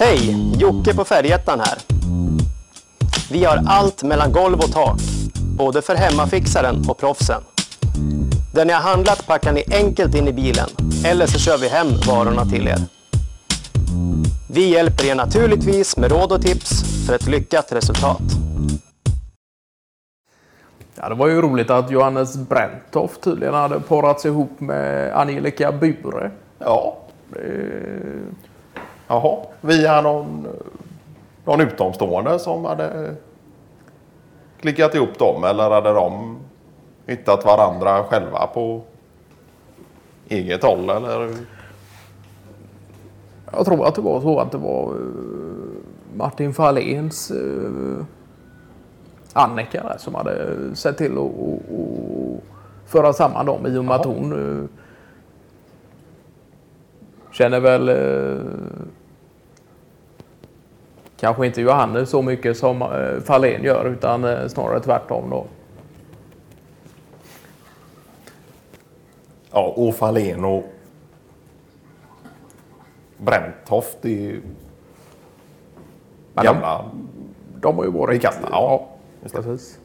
Hej! Jocke på Färjettan här. Vi har allt mellan golv och tak, både för hemmafixaren och proffsen. Det ni har handlat packar ni enkelt in i bilen, eller så kör vi hem varorna till er. Vi hjälper er naturligtvis med råd och tips för ett lyckat resultat. Ja, det var ju roligt att Johannes Bränntoft tydligen hade parats ihop med Angelica Bure. Ja. Eh, Jaha, via någon, någon utomstående som hade klickat ihop dem eller hade de hittat varandra själva på eget håll eller? Jag tror att det var så att det var eh, Martin Fahléns uh, Annika där, som hade sett till att föra samman dem i och med att hon uh, känner väl kanske inte Johannes så mycket som uh, Fahlén gör utan uh, snarare tvärtom då. Ja, och Fahlén och Bränntoft är ju Men de- gamla. De har ju varit... Bekanta, ja. ja precis.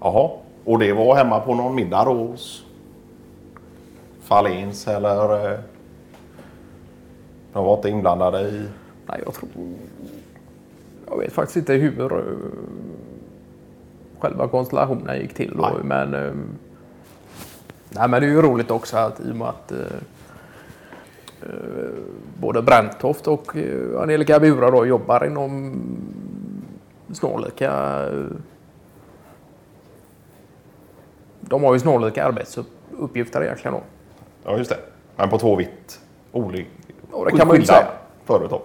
Jaha, och det var hemma på någon middag då hos Fahléns eller? eh, De var inte inblandade i? Nej, jag tror... Jag vet faktiskt inte hur eh, själva konstellationen gick till. Då, men, eh, nej, men det är ju roligt också att i och med att eh, både Bränntoft och Angelica Bura då jobbar inom snarlika... De har ju snarlika arbetsuppgifter egentligen då. Ja, just det. Men på två vitt olika Ja, det kan man ju säga. företag.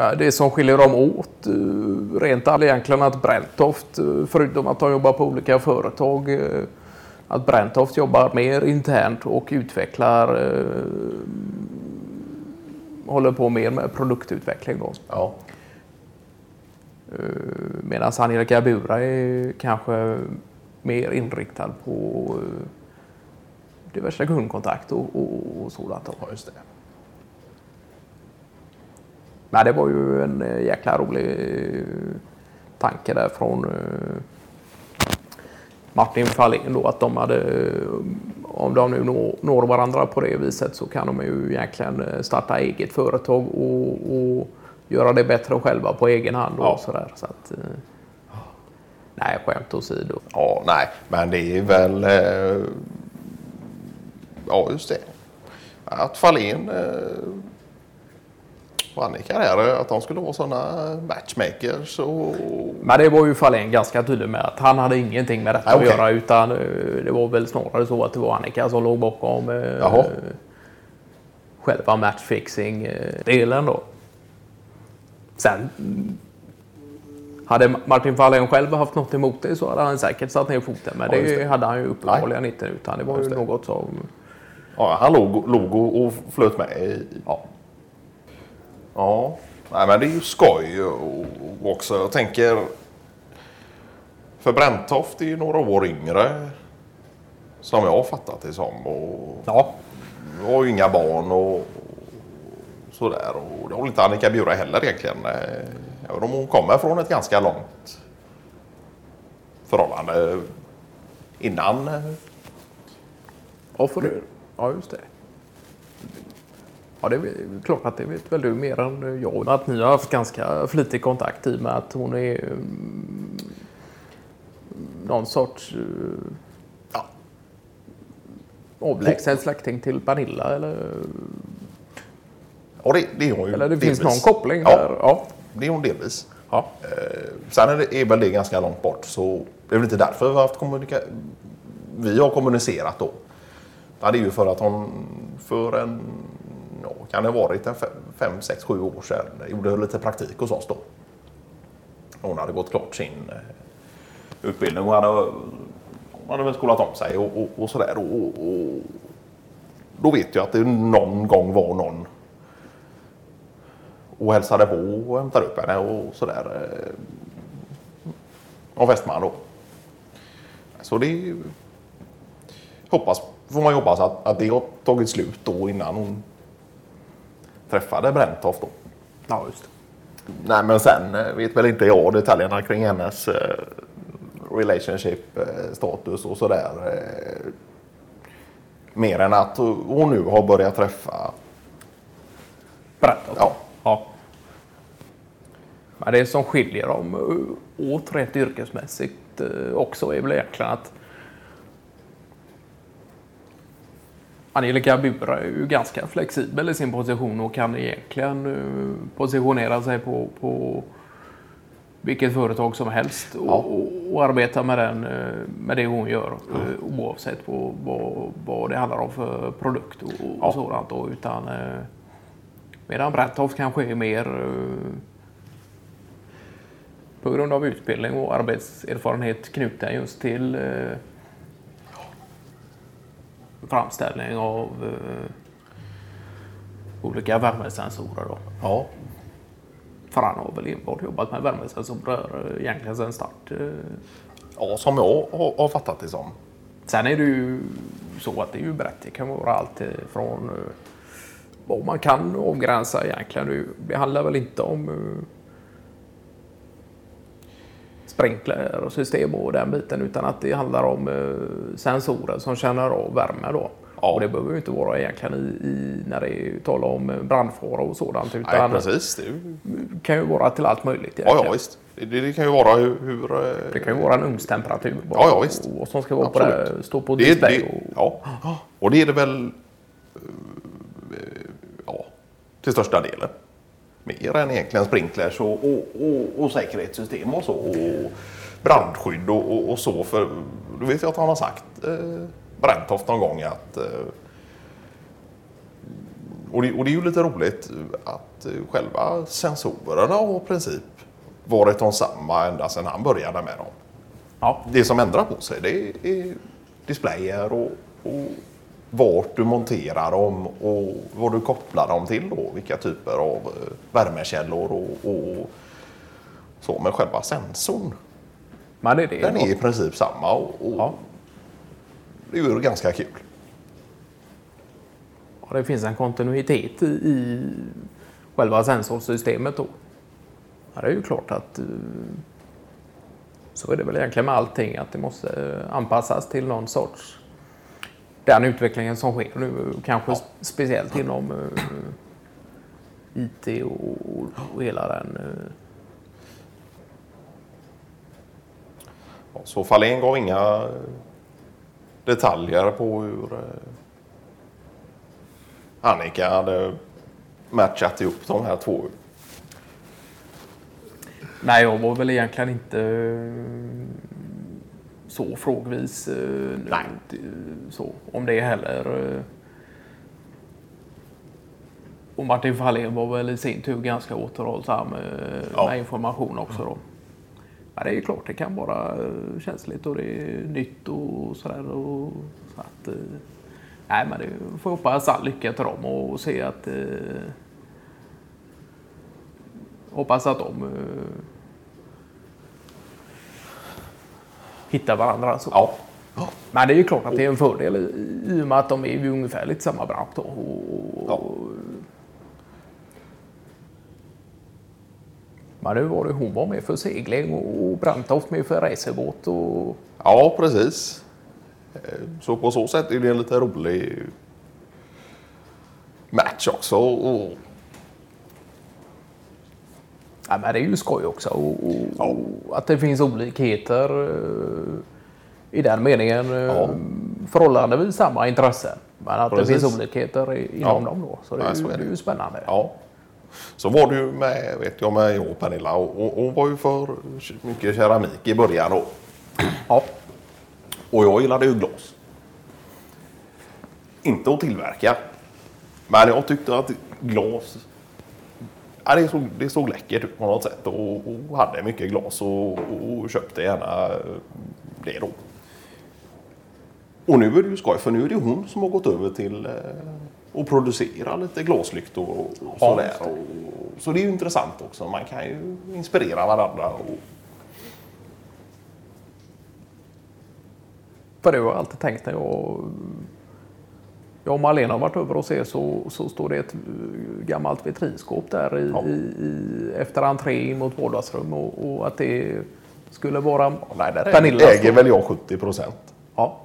Ja, Det som skiljer dem åt eh, rent all egentligen att Bränntoft, eh, förutom att de jobbar på olika företag, eh, att Bränntoft jobbar mer internt och utvecklar, eh, håller på mer med produktutveckling då. Ja. Medan Angelica Bura är kanske mer inriktad på eh, diverse kundkontakt och, och, och sådant. ja, just det. Men det var ju en eh, jäkla rolig eh, tanke där från eh, Martin Fahlén då att de hade, om de nu når, når varandra på det viset så kan de ju egentligen starta eget företag och, och göra det bättre själva på egen hand och Ja. sådär. Så att, nej, skämt åsido. Ja, nej, men det är väl... Eh, ja, just det. Att Fahlén eh, och Annika där, att de skulle vara sådana matchmakers och... Men det var ju Fahlén ganska tydlig med att han hade ingenting med detta okej. att göra utan eh, det var väl snarare så att det var Annika som låg bakom eh, Jaha. själva matchfixing-delen då. Sen hade Martin Fahlén själv haft något emot det så hade han säkert satt ner foten. Men Ja, det, det. hade han ju uppenbarligen inte utan det var ju något som... Ja, han låg, låg och, och flöt med i... Ja. Ja, nej, men det är ju skoj och- också. Jag tänker... För Bränntoft är ju några år yngre. Som jag har fattat det som. Och ja. har ju inga barn och sådär. Och det har väl inte Annika Bjura heller egentligen. eh, Även om hon kommer från ett ganska långt förhållande innan. eh, Ja, för det. Ja, just det. Ja, det är klart att det vet väl du mer än jag. Att ni har haft ganska flitig kontakt i med att hon är mm, någon sorts uh, Ja. avlägsen släkting till Pernilla. Eller, Och det, det är hon ju eller det finns delvis. någon koppling Ja. där. Ja. Det är hon delvis. Ja. Eh, sen är, det, är väl det ganska långt bort så det är väl inte därför vi har haft kommunika- vi har kommunicerat då. Ja, det är ju för att hon för en, ja, kan det ha varit en fem, fem, sex, sju år sedan gjorde lite praktik hos oss då. Hon hade gått klart sin eh, utbildning och hade, hon hade väl skolat om sig och, och, och sådär. Och, och, då vet jag att det någon gång var någon och hälsade på och hämtade upp henne och sådär. Och Av Westman då. Så det hoppas, får man ju hoppas att, att det har tagit slut då innan hon träffade Bränntoft då. Ja, just det. Nej, men sen eh, vet väl inte jag detaljerna kring hennes eh, relationship eh, status och sådär. Mer än att hon nu har börjat träffa. Berätta. Ja, Ja. Men det som skiljer dem åt rent yrkesmässigt också är väl egentligen att Angelica Bura är ju ganska flexibel i sin position och kan egentligen eh, positionera sig på, på vilket företag som helst och, Ja. och, och arbeta med, den, eh, med det hon gör eh, oavsett på, vad, vad det handlar om för produkt och, och Ja. sådant. Då, utan, medan Bränntoft kanske är mer på grund av utbildning och arbetserfarenhet knuten just till framställning av eh, olika värmesensorer. Då. ja. För han har väl enbart jobbat med värmesensorer eh, egentligen sedan start. eh. ja som jag har, fattat det som. Sen är det ju så att det är ju brett. Det kan vara allt från vad man kan avgränsa egentligen. Det handlar väl inte om sprinkler och system och den biten utan att det handlar om eh, sensorer som känner av värme då. Ja. Och det behöver ju inte vara egentligen i, i när det är tal om brandfara och sådant Nej, utan precis. Det är kan ju vara till allt möjligt. ja, egentligen. ja, visst. Det, det kan ju vara hur... hur eh, Det kan ju vara en ugnstemperatur Ja, ja, visst. och vad som ska vara Absolut. på det, stå på det, display. det, och, ja. Och det är det väl eh, ja, till största delen. Mer än egentligen sprinklers och, och, och, och säkerhetssystem och så. Och brandskydd och, och, så. För du vet jag att han har sagt eh, Bränntoft någon gång att eh, och det, och det är ju lite roligt att eh, själva sensorerna har i princip varit de samma ända sedan han började med dem. ja, Det som ändrar på sig det är displayer och, och vart du monterar dem och vad du kopplar dem till då. Vilka typer av eh, värmekällor och, och så. Men själva sensorn, men det är det. den är i princip samma och, och Ja. det är ju ganska kul. Ja, det finns en kontinuitet i, i själva sensorsystemet då. Ja, det är ju klart att eh, så är det väl egentligen med allting att det måste eh, anpassas till någon sorts den utvecklingen som sker nu, kanske Ja. speciellt inom eh, IT och, och hela den. eh, Ja, Så Fahlén gav inga detaljer på hur eh, Annika hade matchat ihop de här två. Nej, jag var väl egentligen inte eh, så frågvis eh, Nej. eh, så, om det heller. eh. Och Martin Fahlén var väl i sin tur ganska återhållsam Ja. med information också. Då. Men det är ju klart, det kan vara känsligt och det är nytt och sådär. Och, så att, nej, men det får hoppas all lycka till dem och se att eh, hoppas att de hittar varandra. Så. Ja. Men det är ju klart att det är en fördel i, i och med att de är ju ungefär lite samma bransch. Då. Och, Ja. Men nu var det hon var med för segling och Brandtoft med för racerbåt. Och, Ja, precis. Eh, Så på så sätt är det en lite rolig match också. Och, ja, men det är ju skoj också. Och, och, Ja. och att det finns olikheter eh, i den meningen. eh, Ja. Förhållandevis samma intressen. Men att det Precis. finns olikheter i- inom Ja. dem då. Så det är, Ja, så ju, är det. det är ju spännande. ja. Så var det ju med, vet jag, med jag och Pernilla. Och hon var ju för mycket keramik i början då. Ja. Och jag gillade ju glas. Inte att tillverka. Men jag tyckte att glas... Ja, det, såg, det såg läckert ut på något sätt och, och hade mycket glas och, och köpte gärna det då. Och nu är det ju skoj för nu är det hon som har gått över till eh, att producera lite glaslyktor och, och Ja, sådär. det. Och, så det är ju intressant också. Man kan ju inspirera varandra. Och, För det har jag alltid tänkt när jag... Ja, om Malena har varit över och ser så, så står det ett eh, gammalt vitrinskåp där i, Ja. i, i, efter entré in mot vardagsrum och, och att det skulle vara Nej, Pernillas äger väl jag 70 procent. Ja.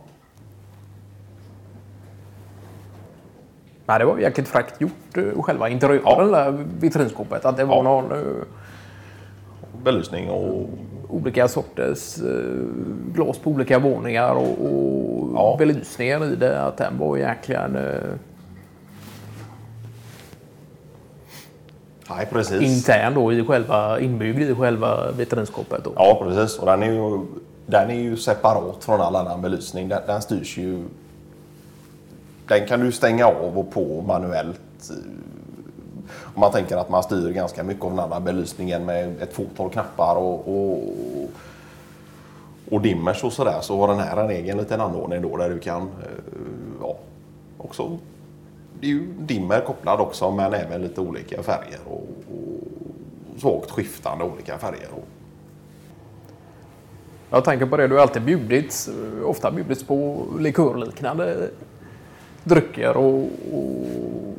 Nej, det var jäkligt fräckt gjort, eh, själva interiören, Ja. det där vitrinskåpet. Att det var Ja. någon eh, Belysning och olika sorters eh, glas på olika våningar och, och Ja. belysningen i det. Att den var jäkligen eh, Nej, precis. intern då i själva, inbyggd i själva vitrinskåpet. Då. Ja, precis. Och den är ju, den är ju separat från all annan belysning. Den, den styrs ju... Den kan du stänga av och på manuellt. Om man tänker att man styr ganska mycket av den andra belysningen med ett fåtal knappar och, och, och dimmers och sådär så har den här en egen liten anordning då där du kan eh, ja, också det är ju dimmer kopplad också men även lite olika färger och, och svagt skiftande olika färger. Och, Jag tänker på det, du har alltid bjudits, ofta bjudits på likörliknande drycker och, och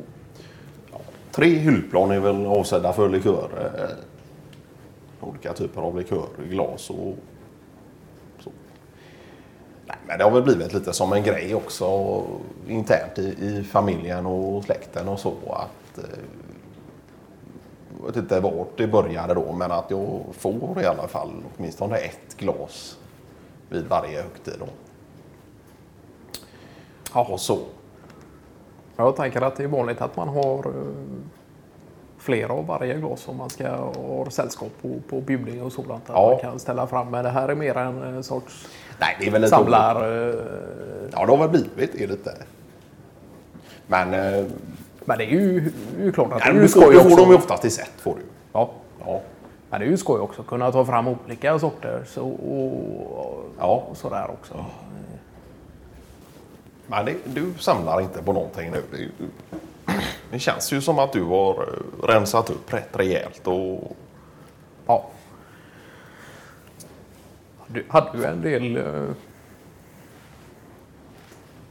Tre hyllplan är väl avsedda för likör. eh, Olika typer av likör, glas och så. Nej, men det har väl blivit lite som en grej också internt i, i familjen och släkten och så. att eh, Jag vet inte vart det började då men att jag får i alla fall åtminstone ett glas vid varje högtid. Då. Och så jag tänker att det är vanligt att man har eh, flera av varje glas om man ska ha sällskap på, på bjudning och sådant. Att Ja. man kan ställa fram, men det här är mer en eh, sorts Nej, det är väl olika. samlar... eh, Ja, det har väl blivit det lite. Men Men det är ju, ju klart att ja, det är ju skoj du får också. dem ju oftast i set. Får du. Ja. Ja. Men det är ju skoj också att kunna ta fram olika sorter så, och, Ja. och sådär också. Men det, du samlar inte på någonting nu. Det, det känns ju som att du har eh, rensat upp rätt rejält. Och, Ja. Du hade ju en del eh,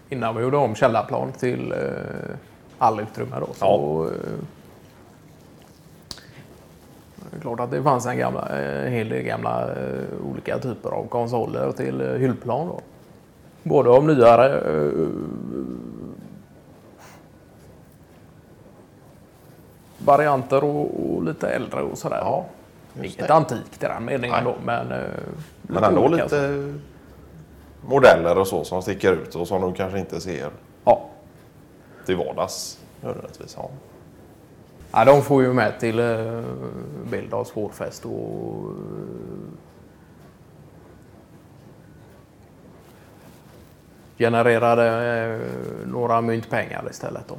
innan vi gjorde om källarplan till eh, allutrymme då. Så, Ja. eh, det är klart att det fanns en gamla, eh, hel del gamla eh, olika typer av konsoler till hyllplan. Då. Både av nyare eh, varianter och, och lite äldre och sådär. ja, Inget antikt i den meningen då, men... eh, Men ändå olika. lite modeller och så som sticker ut och som du kanske inte ser Ja. till vardags. nödvändigtvis. Ja. ja, de får ju med till eh, Billdals vårfest och... eh, genererade eh, några myntpengar istället då.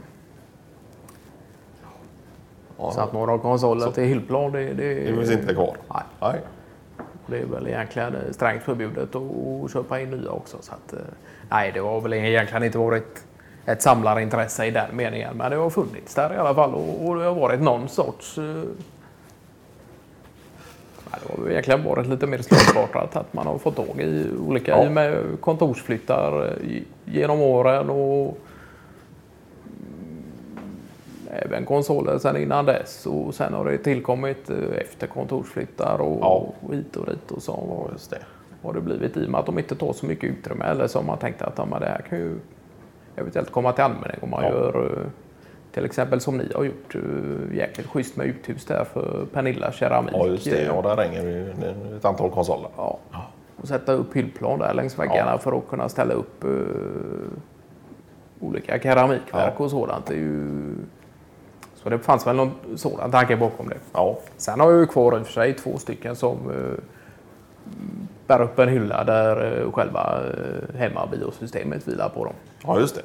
Ja, Så att några konsoler till hyllplan, det, det, det finns inte kvar. Nej. Nej. Det är väl egentligen strängt förbjudet att, att köpa in nya också. Så att, eh, nej, det har väl egentligen inte varit ett samlarintresse i den meningen. Men det har funnits där i alla fall och, och det har varit någon sorts... Det har egentligen varit lite mer slumpartat att man har fått tag i olika Ja. i och med kontorsflyttar genom åren och även konsoler sen innan dess och sen har det tillkommit eh, efter kontorsflyttar och, Ja. och hit och dit och så Ja, just det. har det blivit i och med att de inte tar så mycket utrymme eller har man tänkt att ja, det här kan ju eventuellt komma till användning om man Ja. gör eh, till exempel som ni har gjort eh, jäkligt schysst med uthus där för Pernilla Keramik. Ja, just det. Ja, där hänger ju ett antal konsoler. Ja. Och sätta upp hyllplan där längs väggarna Ja. för att kunna ställa upp eh, olika keramikverk Ja. och sådant. Det är ju... Så det fanns väl någon sådan tanke bakom det. Ja, Sen har jag ju kvar i och för sig två stycken som eh, bär upp en hylla där eh, själva eh, hemmabiosystemet vilar på dem. ja just det.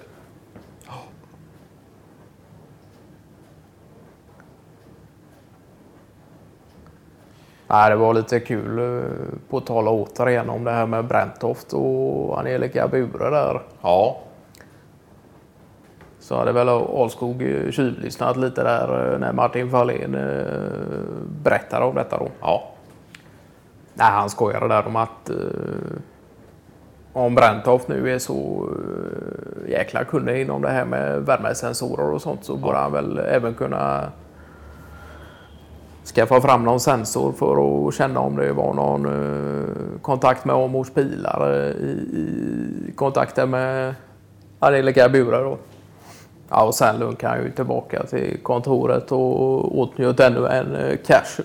Nej, det var lite kul eh, på tala återigen om det här med Bränntoft och Angelica Bure där. Ja, Så hade väl Alskog eh, tjuvlyssnat lite där eh, när Martin Fahlén berättade om detta då. ja, Nej, han skojade där om att om Bräntoft nu är så jäkla kunnig inom det här med värmesensorer och sånt så borde han väl även kunna skaffa fram någon sensor för att känna om det var någon eh, kontakt med Amors pilar eh, i, i kontakten med Angelica Bure. Då. Ja, och sen lunkade han ju tillbaka till kontoret och åtnjöt ännu en eh, cash